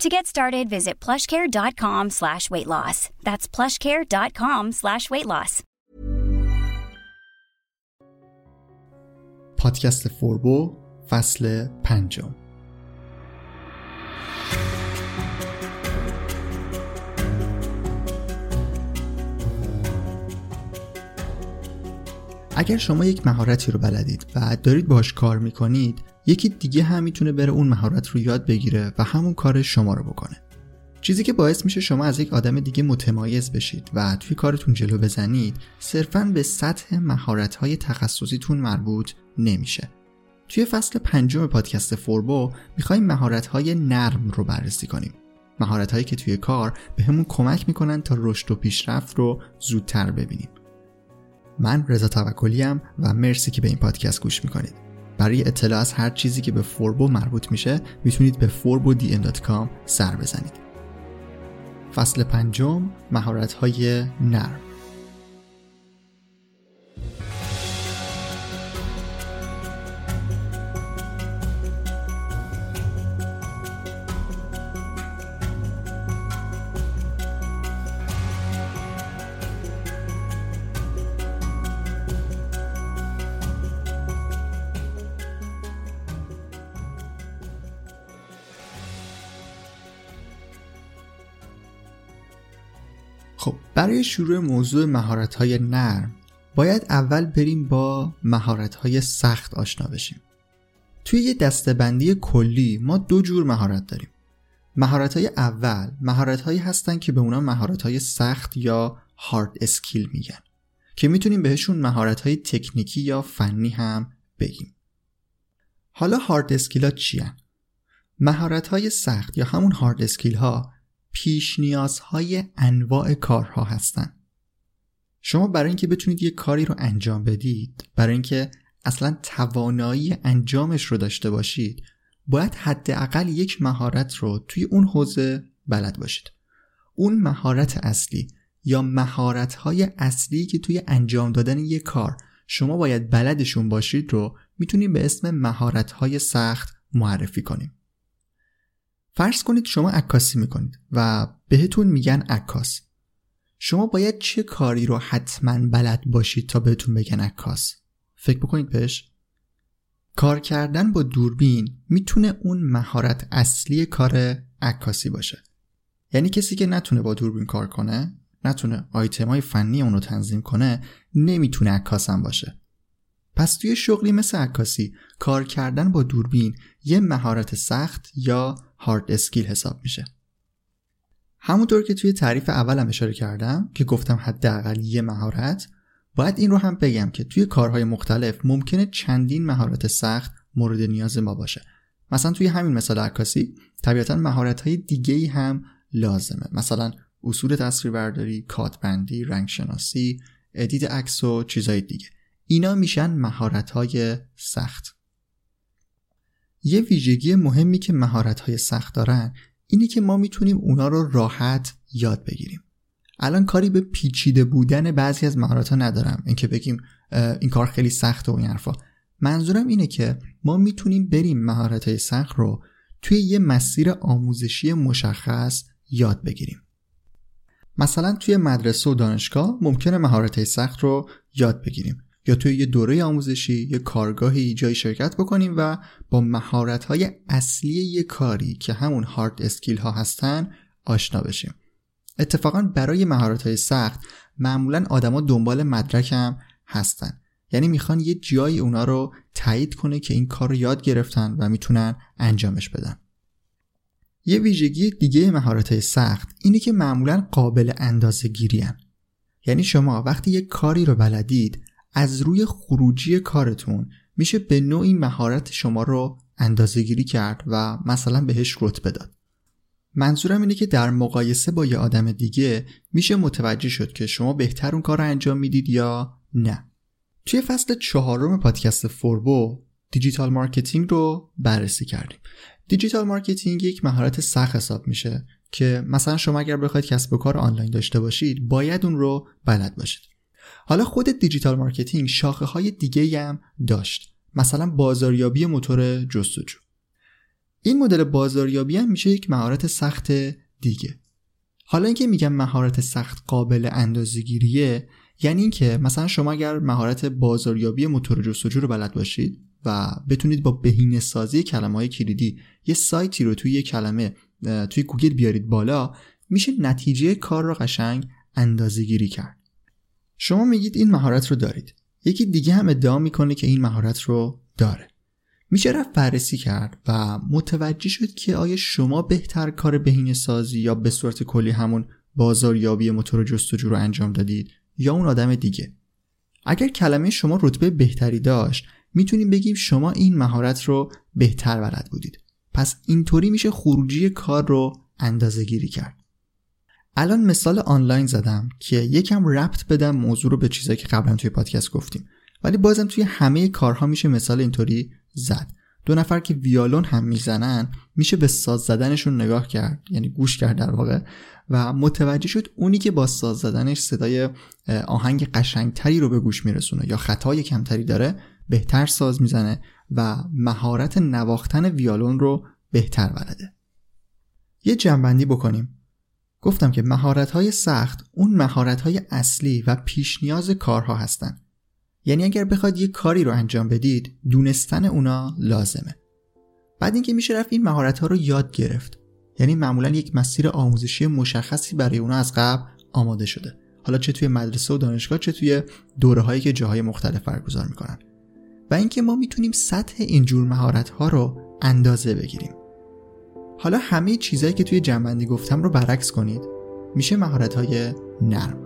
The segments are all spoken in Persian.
To get started, visit plushcare.com slash weight loss. That's plushcare.com slash weight loss. پادکست فوربو فصل پنجم اگر شما یک مهارتی رو بلدید و دارید باش کار می‌کنید یکی دیگه هم می‌تونه بره اون مهارت رو یاد بگیره و همون کار شما رو بکنه. چیزی که باعث میشه شما از یک آدم دیگه متمایز بشید و توی کارتون جلو بزنید صرفا به سطح مهارت‌های تخصصیتون مربوط نمیشه. توی فصل پنجم پادکست فوربو می‌خوایم مهارت‌های نرم رو بررسی کنیم. مهارت‌هایی که توی کار به همون کمک می‌کنن تا رشد و پیشرفت رو زودتر ببینیم. من رضا توکلیم و مرسی که به این پادکست گوش می‌کنید. برای اطلاع از هر چیزی که به فوربو مربوط میشه می‌تونید به forbodm.com سر بزنید. فصل پنجم مهارت های نرم. برای شروع موضوع مهارت های نرم باید اول بریم با مهارت های سخت آشنا بشیم. توی یه دسته‌بندی کلی ما دو جور مهارت داریم. مهارت های اول مهارت هایی هستن که به اونا مهارت های سخت یا hard skill میگن که می‌تونیم بهشون مهارت های تکنیکی یا فنی هم بگیم. حالا hard skill ها چی مهارت های سخت یا همون hard skill ها پیش نیازهای انواع کارها هستند. شما برای اینکه بتونید یه کاری رو انجام بدید برای اینکه اصلا توانایی انجامش رو داشته باشید باید حداقل یک مهارت رو توی اون حوزه بلد باشید اون مهارت اصلی یا مهارت های اصلی که توی انجام دادن یک کار شما باید بلدشون باشید رو می‌تونیم به اسم مهارت های سخت معرفی کنیم فرض کنید شما عکاسی می‌کنید و بهتون میگن عکاس. شما باید چه کاری رو حتما بلد باشید تا بهتون بگن عکاس؟ فکر بکنید بهش. کار کردن با دوربین می‌تونه اون مهارت اصلی کار عکاسی باشه. یعنی کسی که نتونه با دوربین کار کنه نتونه آیتم های فنی اونو تنظیم کنه نمی‌تونه عکاس هم باشه. پس توی شغلی مثل عکاسی کار کردن با دوربین یه مهارت سخت یا hard skill حساب میشه. همونطور که توی تعریف اولم اشاره کردم که گفتم حداقل یه مهارت باید این رو هم بگم که توی کارهای مختلف ممکنه چندین مهارت سخت مورد نیاز ما باشه. مثلا توی همین مثال عکاسی طبیعتا مهارت های دیگه ای هم لازمه. مثلا اصول تصویربرداری، کادربندی، رنگ شناسی، edit عکس و چیزهای دیگه. اینا میشن مهارت های سخت. یه ویژگی مهمی که مهارت های سخت دارن اینه که ما می‌تونیم اونا رو راحت یاد بگیریم. الان کاری به پیچیده بودن بعضی از مهارت ها ندارم. اینکه بگیم این کار خیلی سخته و این حرفا. منظورم اینه که ما می‌تونیم بریم مهارت های سخت رو توی یه مسیر آموزشی مشخص یاد بگیریم. مثلا توی مدرسه و دانشگاه ممکنه مهارت سخت رو یاد بگیریم. یا توی یه دوره آموزشی یه کارگاهی جای شرکت بکنیم و با مهارت های اصلی یه کاری که همون هارد اسکیل ها هستن آشنا بشیم. اتفاقا برای مهارت های سخت معمولا آدما دنبال مدرک هم هستن. یعنی می‌خوان یه جایی اونا رو تایید کنه که این کار رو یاد گرفتن و می‌تونن انجامش بدن. یه ویژگی دیگه مهارت های سخت اینه که معمولا قابل اندازه گیری یعنی شما وقتی یه کاری رو بلدید از روی خروجی کارتون میشه به نوعی مهارت شما رو اندازه گیری کرد و مثلا بهش رتبه داد. منظورم اینه که در مقایسه با یه آدم دیگه میشه متوجه شد که شما بهتر اون کار رو انجام می‌دید یا نه. توی فصل چهارم پادکست فوربو دیجیتال مارکتینگ رو بررسی کردیم. دیجیتال مارکتینگ یک مهارت سخت حساب میشه که مثلا شما اگر بخواید کسب و کار آنلاین داشته باشید باید اون رو بلد باشید. حالا خود دیجیتال مارکتینگ شاخه های دیگه هم داشت. مثلا بازاریابی موتور جستجو. این مدل بازاریابی هم میشه یک مهارت سخت دیگه. حالا اینکه میگم مهارت سخت قابل اندازه‌گیریه یعنی اینکه مثلا شما اگر مهارت بازاریابی موتور جستجو رو بلد باشید و بتونید با بهینه سازی کلمه های کلیدی یه سایتی رو توی یه کلمه توی گوگل بیارید بالا میشه نتیجه کار رو قشنگ اندازه گیری کرد. شما میگید این مهارت رو دارید. یکی دیگه هم ادعا می‌کنه که این مهارت رو داره. میشه رفت بررسی کرد و متوجه شد که آیا شما بهتر کار بهینه سازی یا به صورت کلی همون بازاریابی موتور جستجو رو انجام دادید یا اون آدم دیگه. اگر کلمه شما رتبه بهتری داشت می‌تونیم بگیم شما این مهارت رو بهتر بلد بودید. پس اینطوری میشه خروجی کار رو اندازه گیری کرد. الان مثال آنلاین زدم که یکم ربط بدم موضوع رو به چیزایی که قبلا توی پادکست گفتیم. ولی بازم توی همه کارها میشه مثال اینطوری زد. دو نفر که ویالون هم می‌زنن میشه به ساز زدنشون نگاه کرد یعنی گوش کرد در واقع و متوجه شد اونی که با ساز زدنش صدای آهنگ قشنگتری رو به گوش میرسونه یا خطای کمتری داره بهتر ساز می‌زنه و مهارت نواختن ویالون رو بهتر بلده یه جنبندی بکنیم. گفتم که مهارت های سخت اون مهارت های اصلی و پیش نیاز کارها هستن. یعنی اگر بخواد یه کاری رو انجام بدید دونستن اونا لازمه. بعد اینکه میشه رفت این مهارت ها رو یاد گرفت. یعنی معمولا یک مسیر آموزشی مشخصی برای اونا از قبل آماده شده. حالا چه توی مدرسه و دانشگاه چه توی دوره هایی که جاهای مختلف برگزار می‌کنن. و اینکه ما می‌تونیم سطح اینجور مهارت ها رو اندازه بگیریم. حالا همه چیزهایی که توی جنبندی گفتم رو برعکس کنید. میشه مهارت های نرم.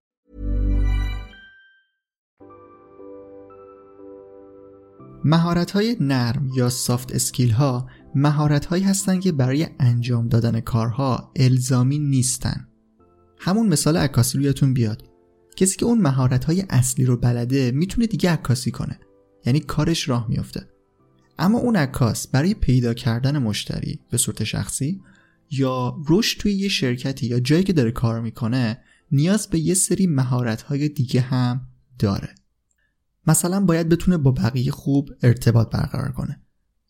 مهارت های نرم یا سافت اسکیل ها مهارت هایی هستند که برای انجام دادن کارها الزامی نیستن. همون مثال عکاسی رویتون بیاد. کسی که اون مهارت های اصلی رو بلده می‌تونه دیگه عکاسی کنه. یعنی کارش راه میفته اما اون عکاس برای پیدا کردن مشتری به صورت شخصی یا رشد توی یه شرکتی یا جایی که داره کار می‌کنه نیاز به یه سری مهارت های دیگه هم داره. مثلا باید بتونه با بقیه خوب ارتباط برقرار کنه.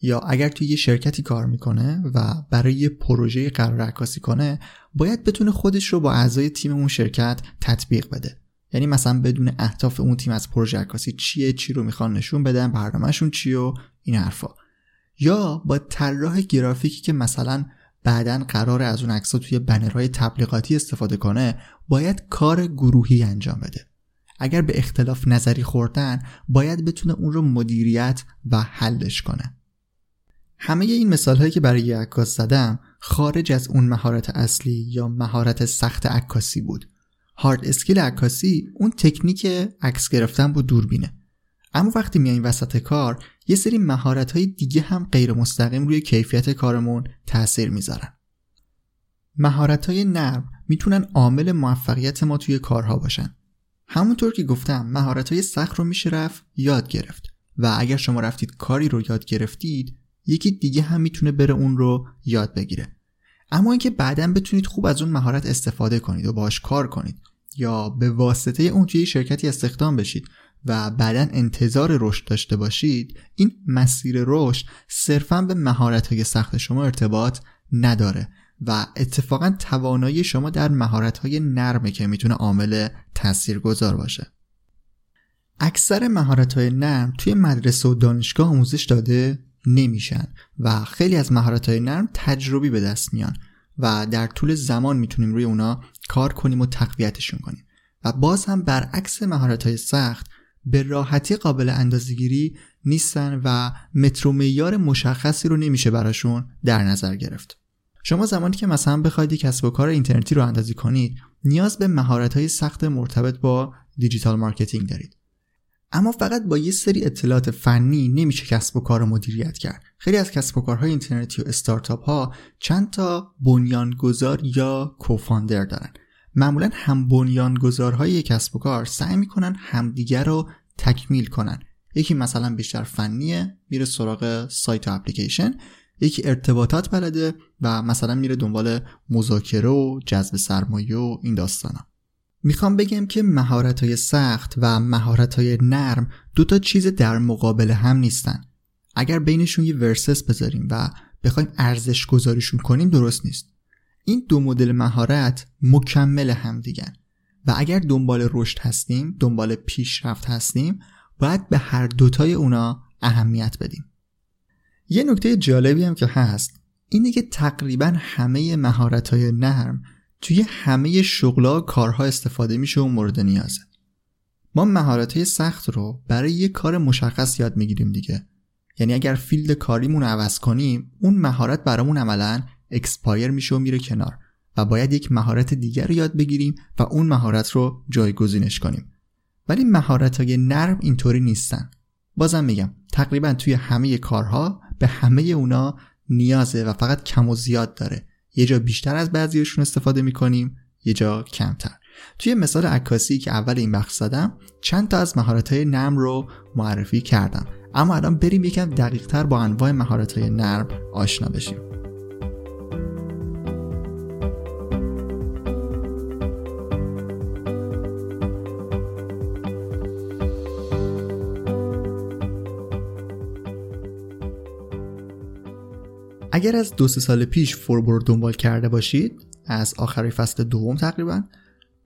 یا اگر توی یه شرکتی کار می‌کنه و برای یه پروژه قرار عکاسی کنه باید بتونه خودش رو با اعضای تیم اون شرکت تطبیق بده. یعنی مثلا بدون اهداف اون تیم از پروژه عکاسی چیه چی رو می‌خوان نشون بدن برنامهشون چی و این حرفا. یا با طراح گرافیکی که مثلا بعدا قرار از اون عکس‌ها توی بنرهای تبلیغاتی استفاده کنه باید کار گروهی انجام بده. اگر به اختلاف نظری خوردن باید بتونه اون رو مدیریت و حلش کنه. همه این مثال هایی که برای عکاس زدم خارج از اون مهارت اصلی یا مهارت سخت عکاسی بود. هارد اسکیل عکاسی اون تکنیک عکس گرفتن با دوربینه. اما وقتی میاییم وسط کار یه سری مهارت های دیگه هم غیر مستقیم روی کیفیت کارمون تاثیر می‌ذارن. مهارت های نرم می‌تونن عامل موفقیت ما توی کارها باشن. همونطور که گفتم مهارت های سخت رو میشه رفت یاد گرفت. و اگر شما رفتید کاری رو یاد گرفتید یکی دیگه هم می‌تونه بره اون رو یاد بگیره. اما اینکه بعدا بتونید خوب از اون مهارت استفاده کنید و باش کار کنید یا به واسطه اون توی شرکتی استخدام بشید و بعدا انتظار رشد داشته باشید این مسیر رشد صرفا به مهارت های سخت شما ارتباط نداره. و اتفاقا توانایی شما در مهارت های نرمه که می‌تونه عامل گذار باشه. اکثر مهارت های نرم توی مدرسه و دانشگاه آموزش داده نمیشن و خیلی از مهارت های نرم تجربی به دست میان و در طول زمان می‌تونیم روی اونا کار کنیم و تقویتشون کنیم. و باز هم برعکس مهارت های سخت به راحتی قابل اندازگیری نیستن و متر و معیار مشخصی رو نمیشه براشون در نظر گرفت. شما زمانی که مثلا بخواید کسب و کار اینترنتی راه اندازی کنید نیاز به مهارت های سخت مرتبط با دیجیتال مارکتینگ دارید. اما فقط با یه سری اطلاعات فنی نمیشه کسب و کار مدیریت کرد. خیلی از کسب و کارهای اینترنتی و استارتاپ ها چند تا بنیانگذار یا co-founder دارن. معمولا هم بنیانگذارهای کسب و کار سعی می‌کنن همدیگر رو تکمیل کنن. یکی مثلا بیشتر فنیه میره سراغ سایت و اپلیکیشن. یکی ارتباطات بلده و مثلا میره دنبال مذاکره و جذب سرمایه و این داستانا. می‌خوام بگم که مهارت های سخت و مهارت های نرم دو تا چیز در مقابل هم نیستن. اگر بینشون یه ورسس بذاریم و بخوایم ارزش گذاریشون کنیم درست نیست. این دو مدل مهارت مکمل هم دیگن. و اگر دنبال رشد هستیم دنبال پیشرفت هستیم باید به هر دوتای اونا اهمیت بدیم. یه نکته جالبی هم که هست اینه که تقریبا همه مهارت های نرم توی همه شغلا و کارها استفاده میشه و مورد نیازه ما مهارت های سخت رو برای یه کار مشخص یاد می‌گیریم دیگه. یعنی اگر فیلد کاریمون عوض کنیم اون مهارت برامون عملا expire میشه و میره کنار و باید یک مهارت دیگر رو یاد بگیریم و اون مهارت رو جایگزینش کنیم. ولی مهارت های نرم اینطوری نیستن. بازم میگم تقریبا توی همه کارها به همه اونا نیازه و فقط کم و زیاد داره. یه جا بیشتر از بعضیشون استفاده می‌کنیم یه جا کمتر. توی مثال عکاسی که اول این بخش زدم چند تا از مهارت های نرم رو معرفی کردم. اما الان بریم یکم دقیق تر با انواع مهارت های نرم آشنا بشیم. اگر از دو سال پیش فوربورد دنبال کرده باشید از آخرای فصل دوم تقریبا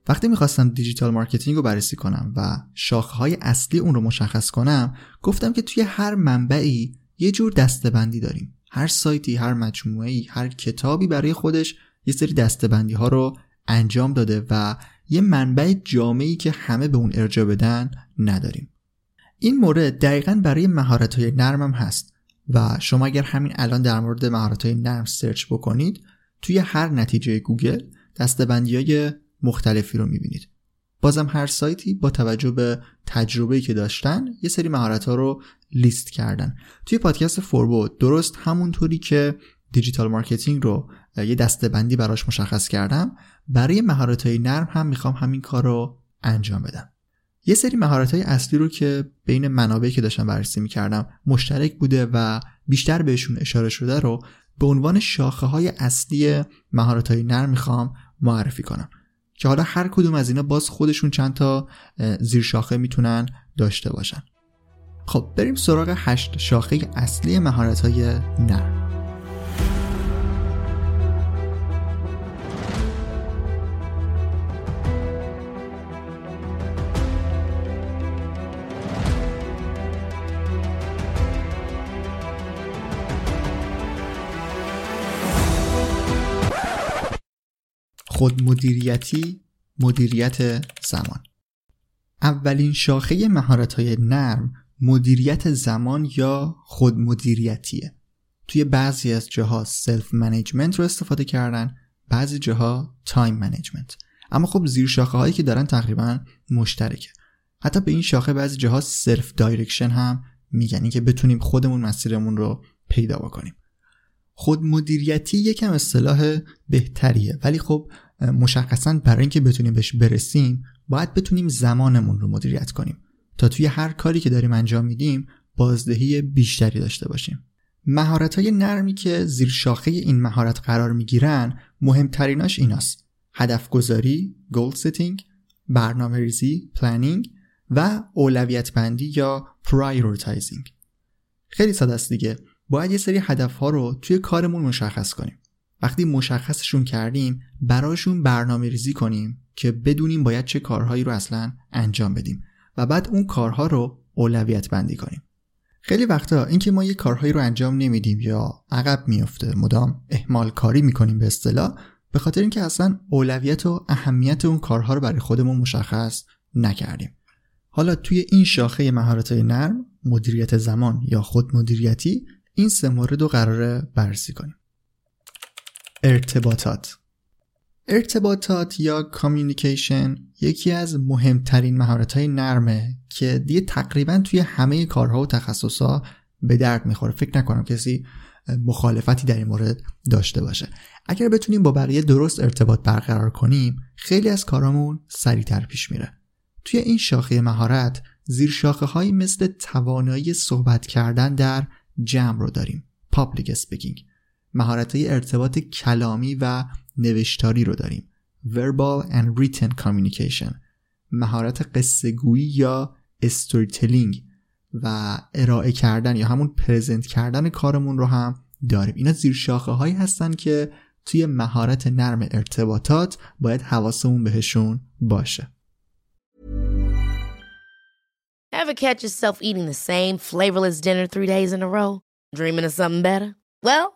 وقتی می‌خواستم دیجیتال مارکتینگ رو بررسی کنم و شاخه های اصلی اون رو مشخص کنم گفتم که توی هر منبعی یه جور دسته‌بندی داریم. هر سایتی هر مجموعه هر کتابی برای خودش یه سری دسته‌بندی ها رو انجام داده و یه منبع جامعی که همه به اون ارجاع بدن نداریم. این مورد دقیقا برای مهارت های نرمم هست. و شما اگر همین الان در مورد مهارت های نرم search بکنید توی هر نتیجه گوگل دسته‌بندی های مختلفی رو می‌بینید. بازم هر سایتی با توجه به تجربه‌ای که داشتن یه سری مهارت ها رو لیست کردن. توی پادکست فوربود درست همونطوری که دیجیتال مارکتینگ رو یه دسته‌بندی براش مشخص کردم برای مهارت های نرم هم می‌خوام همین کار رو انجام بدم. یه سری مهارت های اصلی رو که بین منابعی که داشتم بررسی می‌کردم مشترک بوده و بیشتر بهشون اشاره شده رو به عنوان شاخه های اصلی مهارت های نرم می‌خوام معرفی کنم. که حالا هر کدوم از اینا باز خودشون چند تا زیر شاخه می‌تونن داشته باشن. خب بریم سراغ هشت شاخه اصلی مهارت های نرم. خودمدیریتی مدیریت زمان. اولین شاخه مهارت های نرم مدیریت زمان یا خودمدیریتیه توی بعضی از جاها self management رو استفاده کردن بعضی جاها time management اما خب زیر شاخه هایی که دارن تقریبا مشترکه. حتی به این شاخه بعضی جاها self direction هم میگن. که بتونیم خودمون مسیرمون رو پیدا بکنیم. خود مدیریتی یکم اصطلاح بهتریه. ولی خب مشخصا برای اینکه بتونیم بهش برسیم باید بتونیم زمانمون رو مدیریت کنیم. تا توی هر کاری که داریم انجام میدیم بازدهی بیشتری داشته باشیم. مهارت های نرمی که زیر شاخه این مهارت قرار می‌گیرن مهمتریناش ایناست. هدف گذاری goal setting برنامه ریزی planning و اولویت بندی یا prioritizing خیلی ساده است دیگه. باید یه سری هدف ها رو توی کارمون مشخص کنیم. وقتی مشخصشون کردیم براشون برنامه ریزی کنیم که بدونیم باید چه کارهایی رو اصلا انجام بدیم و بعد اون کارها رو اولویت بندی کنیم. خیلی وقتا اینکه ما یه کارهایی رو انجام نمیدیم یا عقب میفته مدام اهمال کاری می‌کنیم به اصطلاح به خاطر اینکه اصلا اولویت و اهمیت اون کارها رو برای خودمون مشخص نکردیم. حالا توی این شاخه مهارت نرم مدیریت زمان یا خود مدیریتی این سه مورد رو قراره بررسی کنیم. ارتباطات. ارتباطات یا کامیونیکیشن یکی از مهمترین مهارت های نرمه که دیگه تقریبا توی همه کارها و تخصصها به درد می‌خوره. فکر نکنم کسی مخالفتی در این مورد داشته باشه. اگر بتونیم با بقیه درست ارتباط برقرار کنیم خیلی از کارامون سریعتر پیش میره. توی این شاخه مهارت زیر شاخه هایی مثل توانایی صحبت کردن در جمع رو داریم. public speaking مهارت های ارتباط کلامی و نوشتاری رو داریم verbal and written communication مهارت قصه گویی یا storytelling و ارائه کردن یا همون present کردن کارمون رو هم داریم اینا زیر شاخه هایی هستن که توی مهارت نرم ارتباطات باید حواسمون بهشون باشه Ever catch yourself eating the same flavorless dinner three days in a row? Dreaming of something better? Well,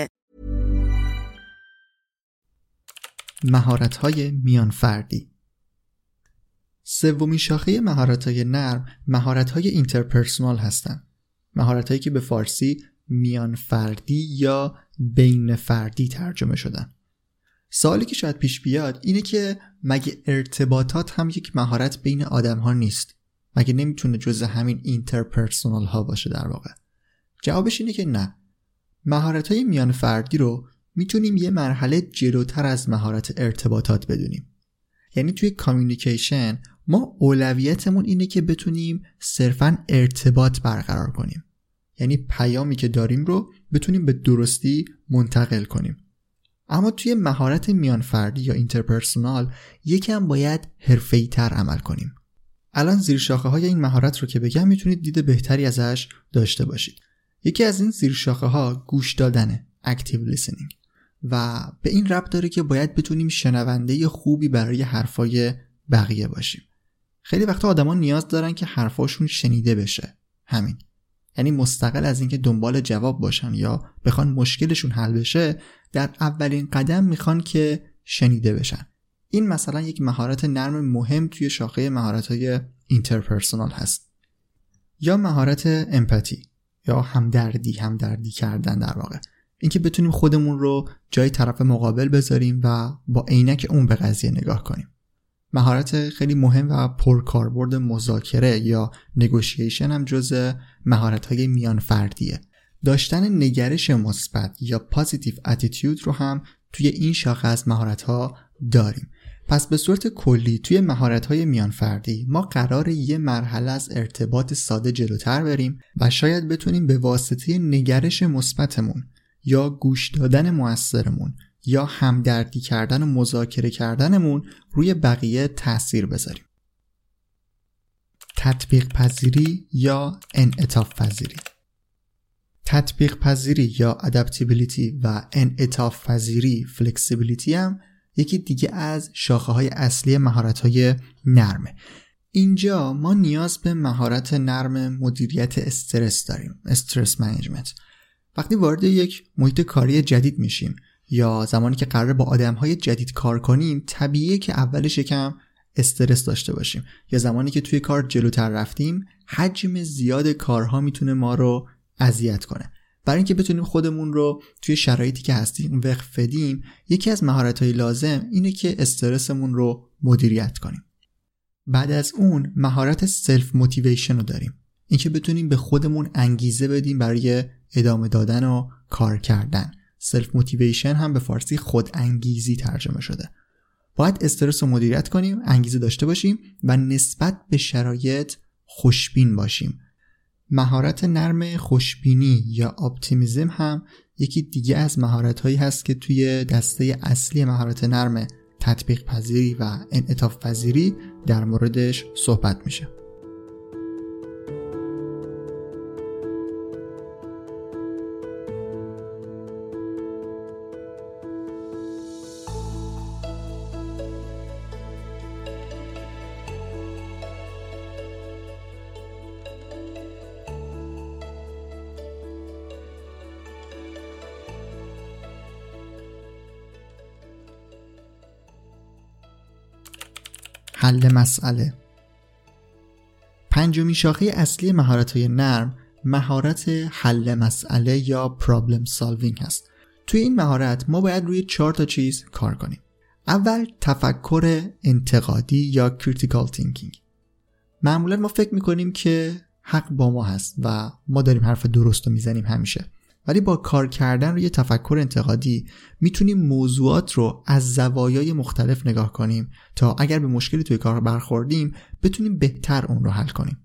مهارت های میان فردی سومین شاخه مهارت های نرم مهارت های اینترپرسونال هستند. مهارت هایی که به فارسی میان فردی یا بین فردی ترجمه شدن. سوالی که شاید پیش بیاد اینه که مگه ارتباطات هم یک مهارت بین آدم ها نیست؟ مگه نمی‌تونه جز همین اینترپرسونال ها باشه در واقع؟ جوابش اینه که نه. مهارت های میان فردی رو می‌تونیم یه مرحله جلوتر از مهارت ارتباطات بدونیم. یعنی توی communication ما اولویتمون اینه که بتونیم صرفا ارتباط برقرار کنیم. یعنی پیامی که داریم رو بتونیم به درستی منتقل کنیم. اما توی مهارت میان فردی یا interpersonal یکم باید حرفه‌ای تر عمل کنیم. الان زیر شاخه های این مهارت رو که بگم می‌تونید دید بهتری ازش داشته باشید. یکی از این زیر شاخه ها گوش دادنه active listening. و به این ربط داره که باید بتونیم شنونده خوبی برای حرفای بقیه باشیم. خیلی وقتا آدما نیاز دارن که حرفاشون شنیده بشه. همین. یعنی مستقل از اینکه دنبال جواب باشن یا بخوان مشکلشون حل بشه در اولین قدم می‌خوان که شنیده بشن. این مثلا یک مهارت نرم مهم توی شاخه مهارت های interpersonal هست. یا مهارت empathy یا همدردی همدردی کردن در واقع. اینکه بتونیم خودمون رو جای طرف مقابل بذاریم و با عینک اون به قضیه نگاه کنیم. مهارت خیلی مهم و پرکاربرد مذاکره یا negotiation هم جز مهارت های میان فردیه. داشتن نگرش مثبت یا positive attitude رو هم توی این شاخه از مهارت ها داریم. پس به صورت کلی توی مهارت های میان فردی ما قرار یه مرحله از ارتباط ساده جلوتر بریم و شاید بتونیم به واسطه نگرش مثبتمون یا گوش دادن موثرمون یا همدردی کردن و مذاکره کردنمون روی بقیه تاثیر بذاریم. تطبیق پذیری یا انعطاف پذیری؟ تطبیق پذیری یا adaptability و انعطاف پذیری flexibility هم یکی دیگه از شاخه های اصلی مهارت های نرمه. اینجا ما نیاز به مهارت نرم مدیریت استرس داریم stress management. وقتی وارد یک محیط کاری جدید میشیم یا زمانی که قراره با آدم های جدید کار کنیم طبیعیه که اولش یکم استرس داشته باشیم. یا زمانی که توی کار جلوتر رفتیم حجم زیاد کارها می‌تونه ما رو اذیت کنه. برای اینکه بتونیم خودمون رو توی شرایطی که هستیم وفق بدیم یکی از مهارت های لازم اینه که استرسمون رو مدیریت کنیم. بعد از اون مهارت self-motivation رو داریم. اینکه بتونیم به خودمون انگیزه بدیم برای ادامه دادن و کار کردن. self-motivation هم به فارسی خود انگیزی ترجمه شده. باید استرس رو مدیریت کنیم انگیزه داشته باشیم و نسبت به شرایط خوشبین باشیم. مهارت نرم خوشبینی یا اپتیمیزم هم یکی دیگه از مهارت هایی هست که توی دسته اصلی مهارت نرم تطبیق پذیری و انعطاف پذیری در موردش صحبت میشه. مسئله. پنجمین شاخه اصلی مهارت های نرم مهارت حل مسئله یا problem solving هست. توی این مهارت ما باید روی چهار تا چیز کار کنیم. اول تفکر انتقادی یا critical thinking معمولا ما فکر می‌کنیم که حق با ما هست و ما داریم حرف درست رو می‌زنیم همیشه. ولی با کار کردن روی تفکر انتقادی می‌تونیم موضوعات رو از زوایای مختلف نگاه کنیم تا اگر به مشکلی توی کار برخوردیم بتونیم بهتر اون رو حل کنیم.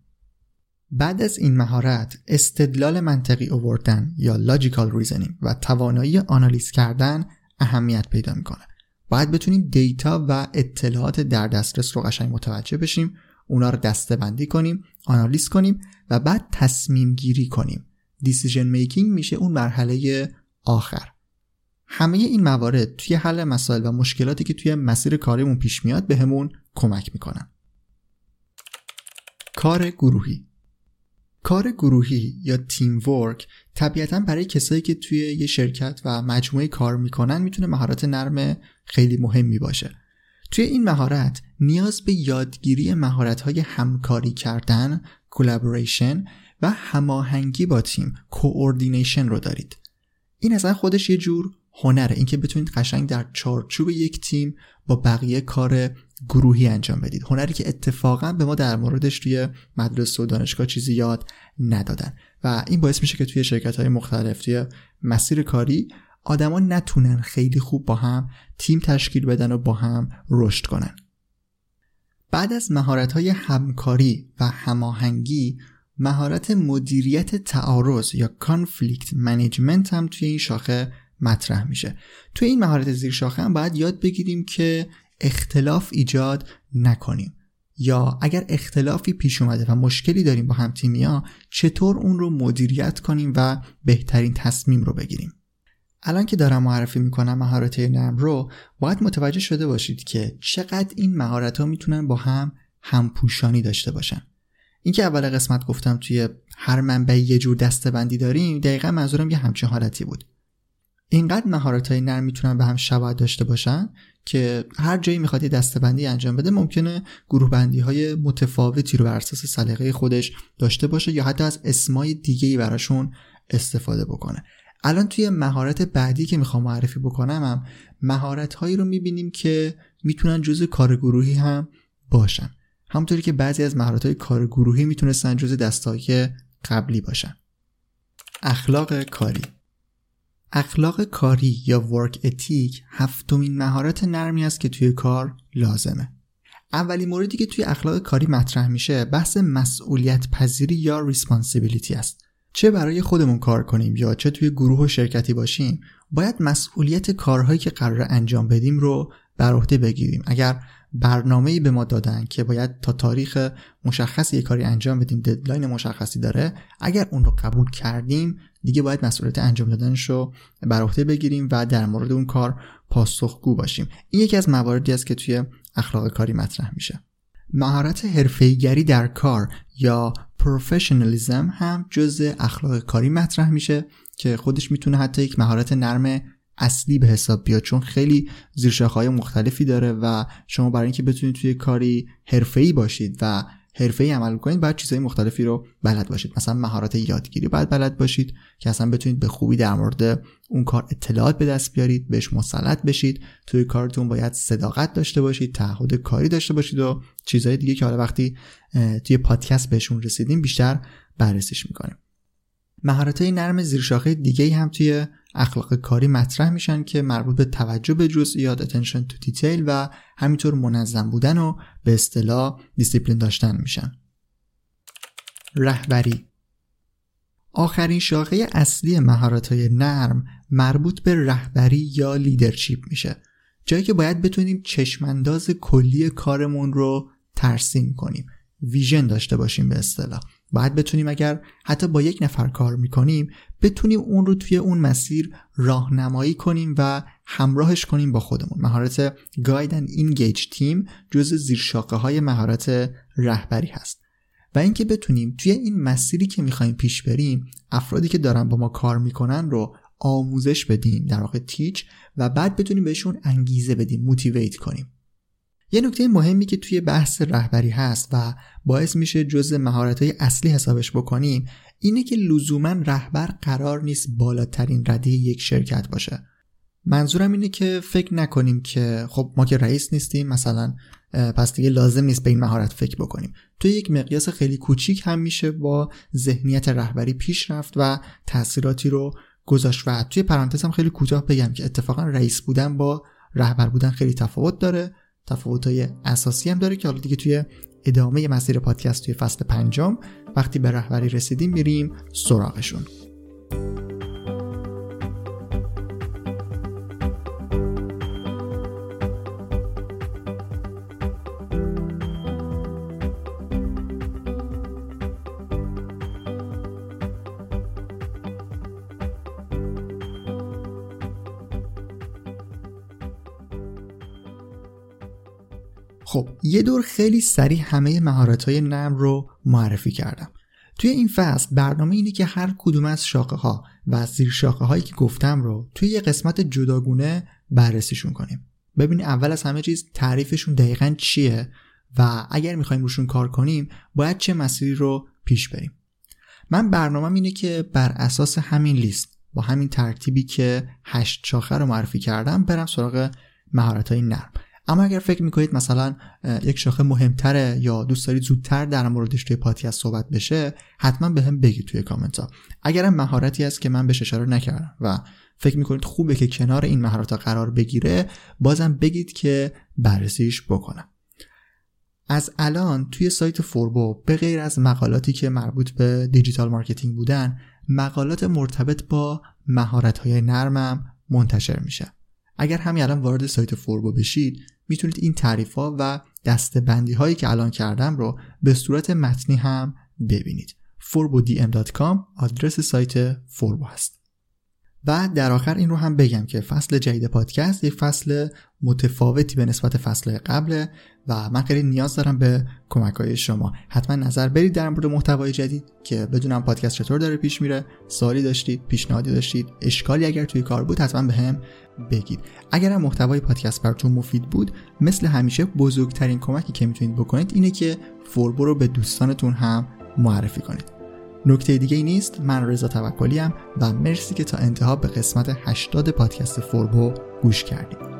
بعد از این مهارت استدلال منطقی آوردن یا logical reasoning و توانایی آنالیز کردن اهمیت پیدا می‌کنه. باید بتونیم دیتا و اطلاعات در دسترس رو قشنگ متوجه بشیم اونا رو دسته بندی کنیم آنالیز کنیم و بعد تصمیم گیری کنیم. decision making میشه اون مرحله آخر. همه این موارد توی حل مسائل و مشکلاتی که توی مسیر کاریمون پیش میاد بهمون به کمک می‌کنن. کار گروهی. کار گروهی یا تیم ورک طبیعتا برای کسایی که توی یه شرکت و مجموعه کار می‌کنن می‌تونه مهارت نرم خیلی مهمی باشه. توی این مهارت نیاز به یادگیری مهارت های همکاری کردن collaboration و هماهنگی با تیم کوردینیشن رو دارید. این اصلا خودش یه جور هنره اینکه بتونید قشنگ در چارچوب یک تیم با بقیه کار گروهی انجام بدید. هنری که اتفاقا به ما در موردش توی مدرسه و دانشگاه چیزی یاد ندادن. و این باعث میشه که توی شرکت های مختلف توی مسیر کاری آدما نتونن خیلی خوب با هم تیم تشکیل بدن و با هم رشد کنن. بعد از مهارت های همکاری و هماهنگی مهارت مدیریت تعارض یا conflict management هم توی این شاخه مطرح میشه. توی این مهارت زیر شاخه هم باید یاد بگیریم که اختلاف ایجاد نکنیم. یا اگر اختلافی پیش اومده و مشکلی داریم با هم تیمیا چطور اون رو مدیریت کنیم و بهترین تصمیم رو بگیریم؟ الان که دارم معرفی می‌کنم مهارت نرم رو باید متوجه شده باشید که چقدر این مهارت ها می‌تونن با هم همپوشانی داشته باشن. اینکه اول قسمت گفتم توی هر منبعی یه جور دستبندی داریم دقیقا منظورم یه همچین حالتی بود. اینقدر مهارت های نرم می‌تونن به هم شباهت داشته باشن که هر جایی می‌خواد یه دستبندی انجام بده ممکنه گروه بندی های متفاوتی رو بر اساس سلیقه خودش داشته باشه یا حتی از اسمای دیگه ای براشون استفاده بکنه. الان توی مهارت بعدی که می‌خوام معرفی بکنم هم مهارت هایی رو می‌بینیم که می‌تونن جزء کار گروهی هم باشن. همونطوری که بعضی از مهارت های کار گروهی می‌تونستن جزء دستای قبلی باشن. اخلاق کاری. اخلاق کاری یا ورک اتیک هفتمین مهارت نرمی است که توی کار لازمه. اولین موردی که توی اخلاق کاری مطرح میشه بحث مسئولیت پذیری یا ریسپانسیبیلیتی است. چه برای خودمون کار کنیم یا چه توی گروه و شرکتی باشیم باید مسئولیت کارهایی که قراره انجام بدیم رو بر عهده بگیریم. اگر برنامه‌ای به ما دادن که باید تا تاریخ مشخصی یه کاری انجام بدیم deadline مشخصی داره. اگر اون رو قبول کردیم دیگه باید مسئولیت انجام دادنش رو بر عهده بگیریم و در مورد اون کار پاسخگو باشیم. این یکی از مواردی است که توی اخلاق کاری مطرح میشه. مهارت حرفه‌ایگری در کار یا professionalism هم جز اخلاق کاری مطرح میشه که خودش می‌تونه حتی یک مهارت نرم اصلی به حساب بیاد چون خیلی زیرشاخه‌های مختلفی داره و شما برای اینکه بتونید توی کاری حرفه‌ای باشید و ای عمل کنید باید چیزهای مختلفی رو بلد باشید. مثلا مهارت یادگیری باید بلد باشید که اصلا بتونید به خوبی در مورد اون کار اطلاعات به دست بیارید بهش مسلط بشید. توی کارتون باید صداقت داشته باشید تعهد کاری داشته باشید و چیزهای دیگه که حالا وقتی توی پادکست بهشون رسیدیم بیشتر بررسیش می‌کنیم. مهارت های نرم زیرشاخه دیگه هم توی اخلاق کاری مطرح میشن که مربوط به توجه به جزئیات attention to detail و همینطور منظم بودن و به اصطلاح دیسیپلین داشتن میشن. رهبری. آخرین شاخه اصلی مهارت های نرم مربوط به رهبری یا leadership میشه. جایی که باید بتونیم چشمانداز کلی کارمون رو ترسیم کنیم. ویژن داشته باشیم به اصطلاح. باید بتونیم اگر حتی با یک نفر کار می‌کنیم بتونیم اون رو توی اون مسیر راهنمایی کنیم و همراهش کنیم با خودمون. مهارت گاید and اینگیج تیم جز زیرشاقه های مهارت رهبری هست. و اینکه بتونیم توی این مسیری که می‌خوایم پیش بریم افرادی که دارن با ما کار می‌کنن رو آموزش بدیم در واقع تیچ و بعد بتونیم بهشون انگیزه بدیم موتیویت کنیم. یه نکته مهمی که توی بحث رهبری هست و باعث میشه جز مهارت های اصلی حسابش بکنیم اینه که لزوما رهبر قرار نیست بالاترین رده یک شرکت باشه. منظورم اینه که فکر نکنیم که خب ما که رئیس نیستیم مثلا پس دیگه لازم نیست به این مهارت فکر بکنیم. توی یک مقیاس خیلی کوچیک هم میشه با ذهنیت رهبری پیش رفت و تاثیراتی رو گذاشت و توی پرانتز هم خیلی کوتاه بگم که اتفاقا رئیس بودن با رهبر بودن خیلی تفاوت داره. تفاوت‌های اساسی هم داره که حالا دیگه توی ادامه مسیر پادکست توی فصل پنجم وقتی به رهبری رسیدیم میریم سراغشون. یه دور خیلی سریع همه مهارت های نرم رو معرفی کردم. توی این فصل برنامه اینه که هر کدوم از شاخه ها و زیر شاخه هایی که گفتم رو توی یه قسمت جداگونه بررسیشون کنیم. ببین اول از همه چیز تعریفشون دقیقا چیه و اگر می‌خوایم روشون کار کنیم باید چه مسیری رو پیش بریم. من برنامه اینه که بر اساس همین لیست با همین ترتیبی که هشت شاخه رو معرفی کردم برم سراغ مهارت های نرم. اما اگر فکر می‌کنید مثلا یک شاخه مهمتره یا دوست دارید زودتر در موردش توی پادکست صحبت بشه حتما بهم بگید توی کامنت ها اگرم مهارتی هست که من بهش اشاره نکردم و فکر می‌کنید خوبه که کنار این مهارت ها قرار بگیره بازم بگید که بررسیش بکنم. از الان توی سایت فوربو به غیر از مقالاتی که مربوط به digital marketing بودن مقالات مرتبط با مهارت های نرمم منتشر میشه. اگر همین الان وارد سایت فوربو بشید می‌تونید این تعریف ها و دسته هایی که الان کردم رو به صورت متنی هم ببینید. forbodm.com آدرس سایت فوربو هست. و در آخر این رو هم بگم که فصل جدید پادکست یک فصل متفاوتی به نسبت فصل قبل و من خیلی نیاز دارم به کمک های شما. حتما نظر برید در مورد محتوای جدید که بدونم پادکست چطور داره پیش میره. سوالی داشتید پیشنهادی داشتید اشکالی اگر توی کار بود حتما به هم بگید. اگر محتوای پادکست براتون مفید بود مثل همیشه بزرگترین کمکی که می‌تونید بکنید اینه که فوربو رو به دوستانتون هم معرفی کنید. نکته دیگه ای نیست. من رضا توکلی و مرسی که تا انتها به قسمت 80 پادکست فوربو گوش کردید.